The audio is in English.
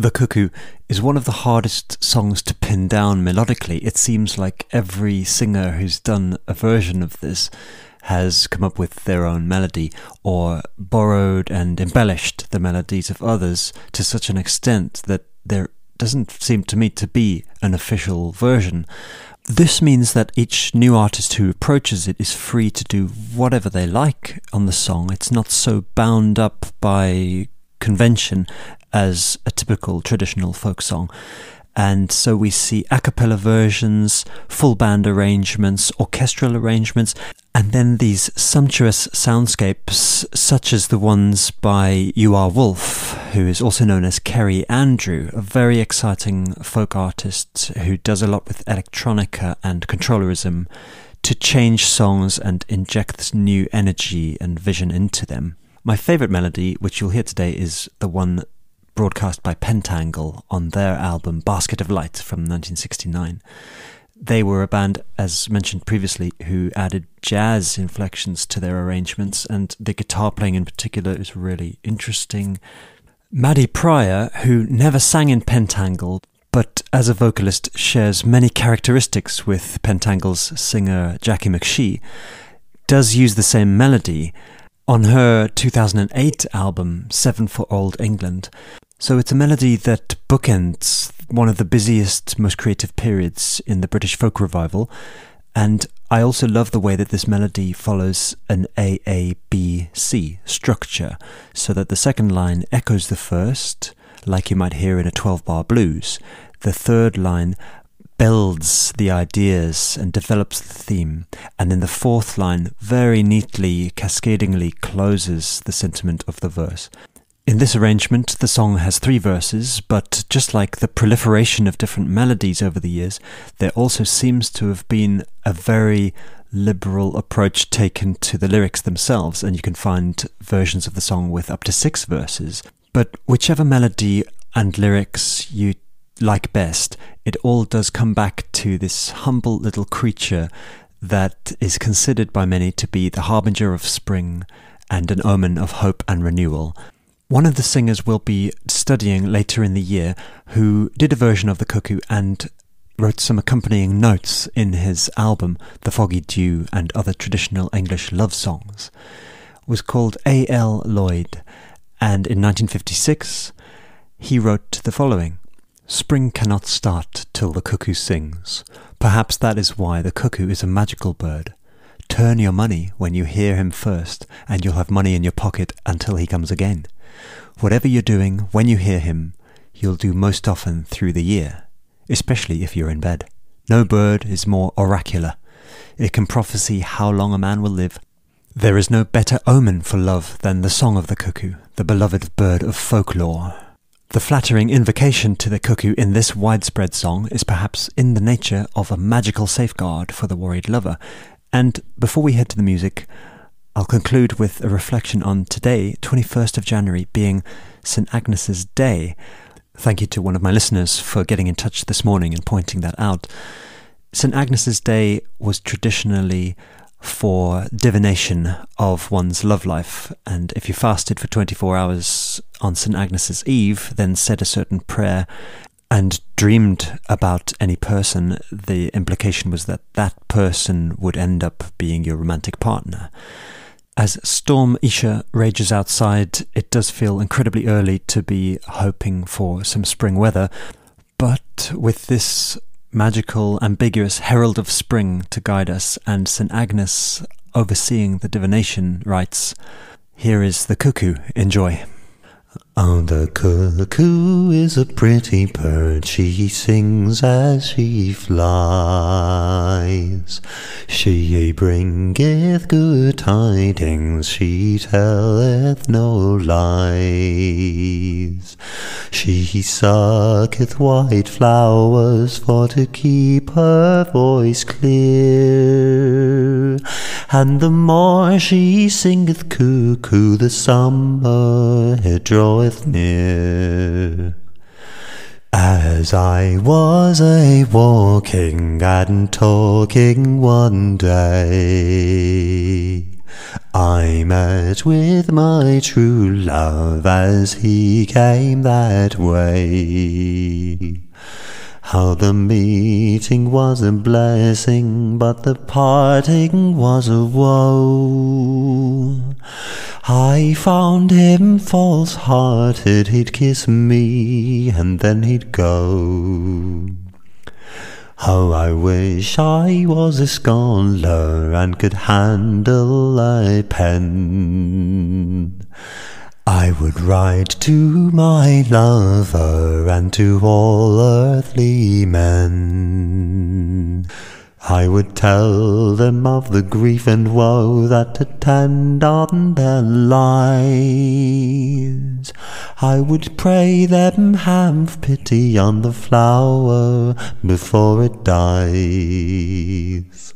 The Cuckoo is one of the hardest songs to pin down melodically. It seems like every singer who's done a version of this has come up with their own melody or borrowed and embellished the melodies of others to such an extent that there doesn't seem to me to be an official version. This means that each new artist who approaches it is free to do whatever they like on the song. It's not so bound up by convention as a typical traditional folk song. And so we see a cappella versions, full band arrangements, orchestral arrangements, and then these sumptuous soundscapes, such as the ones by You Are Wolf, who is also known as Kerry Andrew, a very exciting folk artist who does a lot with electronica and controllerism to change songs and inject new energy and vision into them. My favourite melody, which you'll hear today, is the one broadcast by Pentangle on their album Basket of Light from 1969. They were a band, as mentioned previously, who added jazz inflections to their arrangements, and the guitar playing in particular is really interesting. Maddy Prior, who never sang in Pentangle, but as a vocalist shares many characteristics with Pentangle's singer Jacqui McShee, does use the same melody on her 2008 album, Seven for Old England. So it's a melody that bookends one of the busiest, most creative periods in the British folk revival. And I also love the way that this melody follows an AABC structure, so that the second line echoes the first, like you might hear in a 12 bar blues. The third line builds the ideas and develops the theme, and then the fourth line very neatly, cascadingly closes the sentiment of the verse. In this arrangement, the song has three verses, but just like the proliferation of different melodies over the years, there also seems to have been a very liberal approach taken to the lyrics themselves, and you can find versions of the song with up to six verses. But whichever melody and lyrics you like best, it all does come back to this humble little creature that is considered by many to be the harbinger of spring and an omen of hope and renewal. One of the singers we'll be studying later in the year, who did a version of The Cuckoo and wrote some accompanying notes in his album, The Foggy Dew and Other Traditional English Love Songs, was called A.L. Lloyd, and in 1956 he wrote the following Spring cannot start till the cuckoo sings. Perhaps that is why the cuckoo is a magical bird. Turn your money when you hear him first, and you'll have money in your pocket until he comes again. Whatever you're doing when you hear him, you'll do most often through the year, especially if you're in bed. No bird is more oracular. It can prophesy how long a man will live. There is no better omen for love than the song of the cuckoo, the beloved bird of folklore. The flattering invocation to the cuckoo in this widespread song is perhaps in the nature of a magical safeguard for the worried lover. And before we head to the music, I'll conclude with a reflection on today, 21st of January, being St. Agnes's Day. Thank you to one of my listeners for getting in touch this morning and pointing that out. St. Agnes's Day was traditionally for divination of one's love life, and if you fasted for 24 hours on St. Agnes's Eve, then said a certain prayer and dreamed about any person, the implication was that that person would end up being your romantic partner. As Storm Isha rages outside, it does feel incredibly early to be hoping for some spring weather, but with this magical, ambiguous herald of spring to guide us, and St. Agnes overseeing the divination rites, here is the cuckoo. Enjoy. Oh, the cuckoo is a pretty bird, she sings as she flies. She bringeth good tidings, she telleth no lies. She sucketh white flowers for to keep her voice clear. And the more she singeth cuckoo, the summer it draweth near. As I was a walking and talking one day, I met with my true love as he came that way. How the meeting was a blessing, but the parting was a woe. I found him false hearted, he'd kiss me and then he'd go. How I wish I was a scholar and could handle a pen. I would write to my lover and to all earthly men. I would tell them of the grief and woe that attend on their lives. I would pray them have pity on the flower before it dies.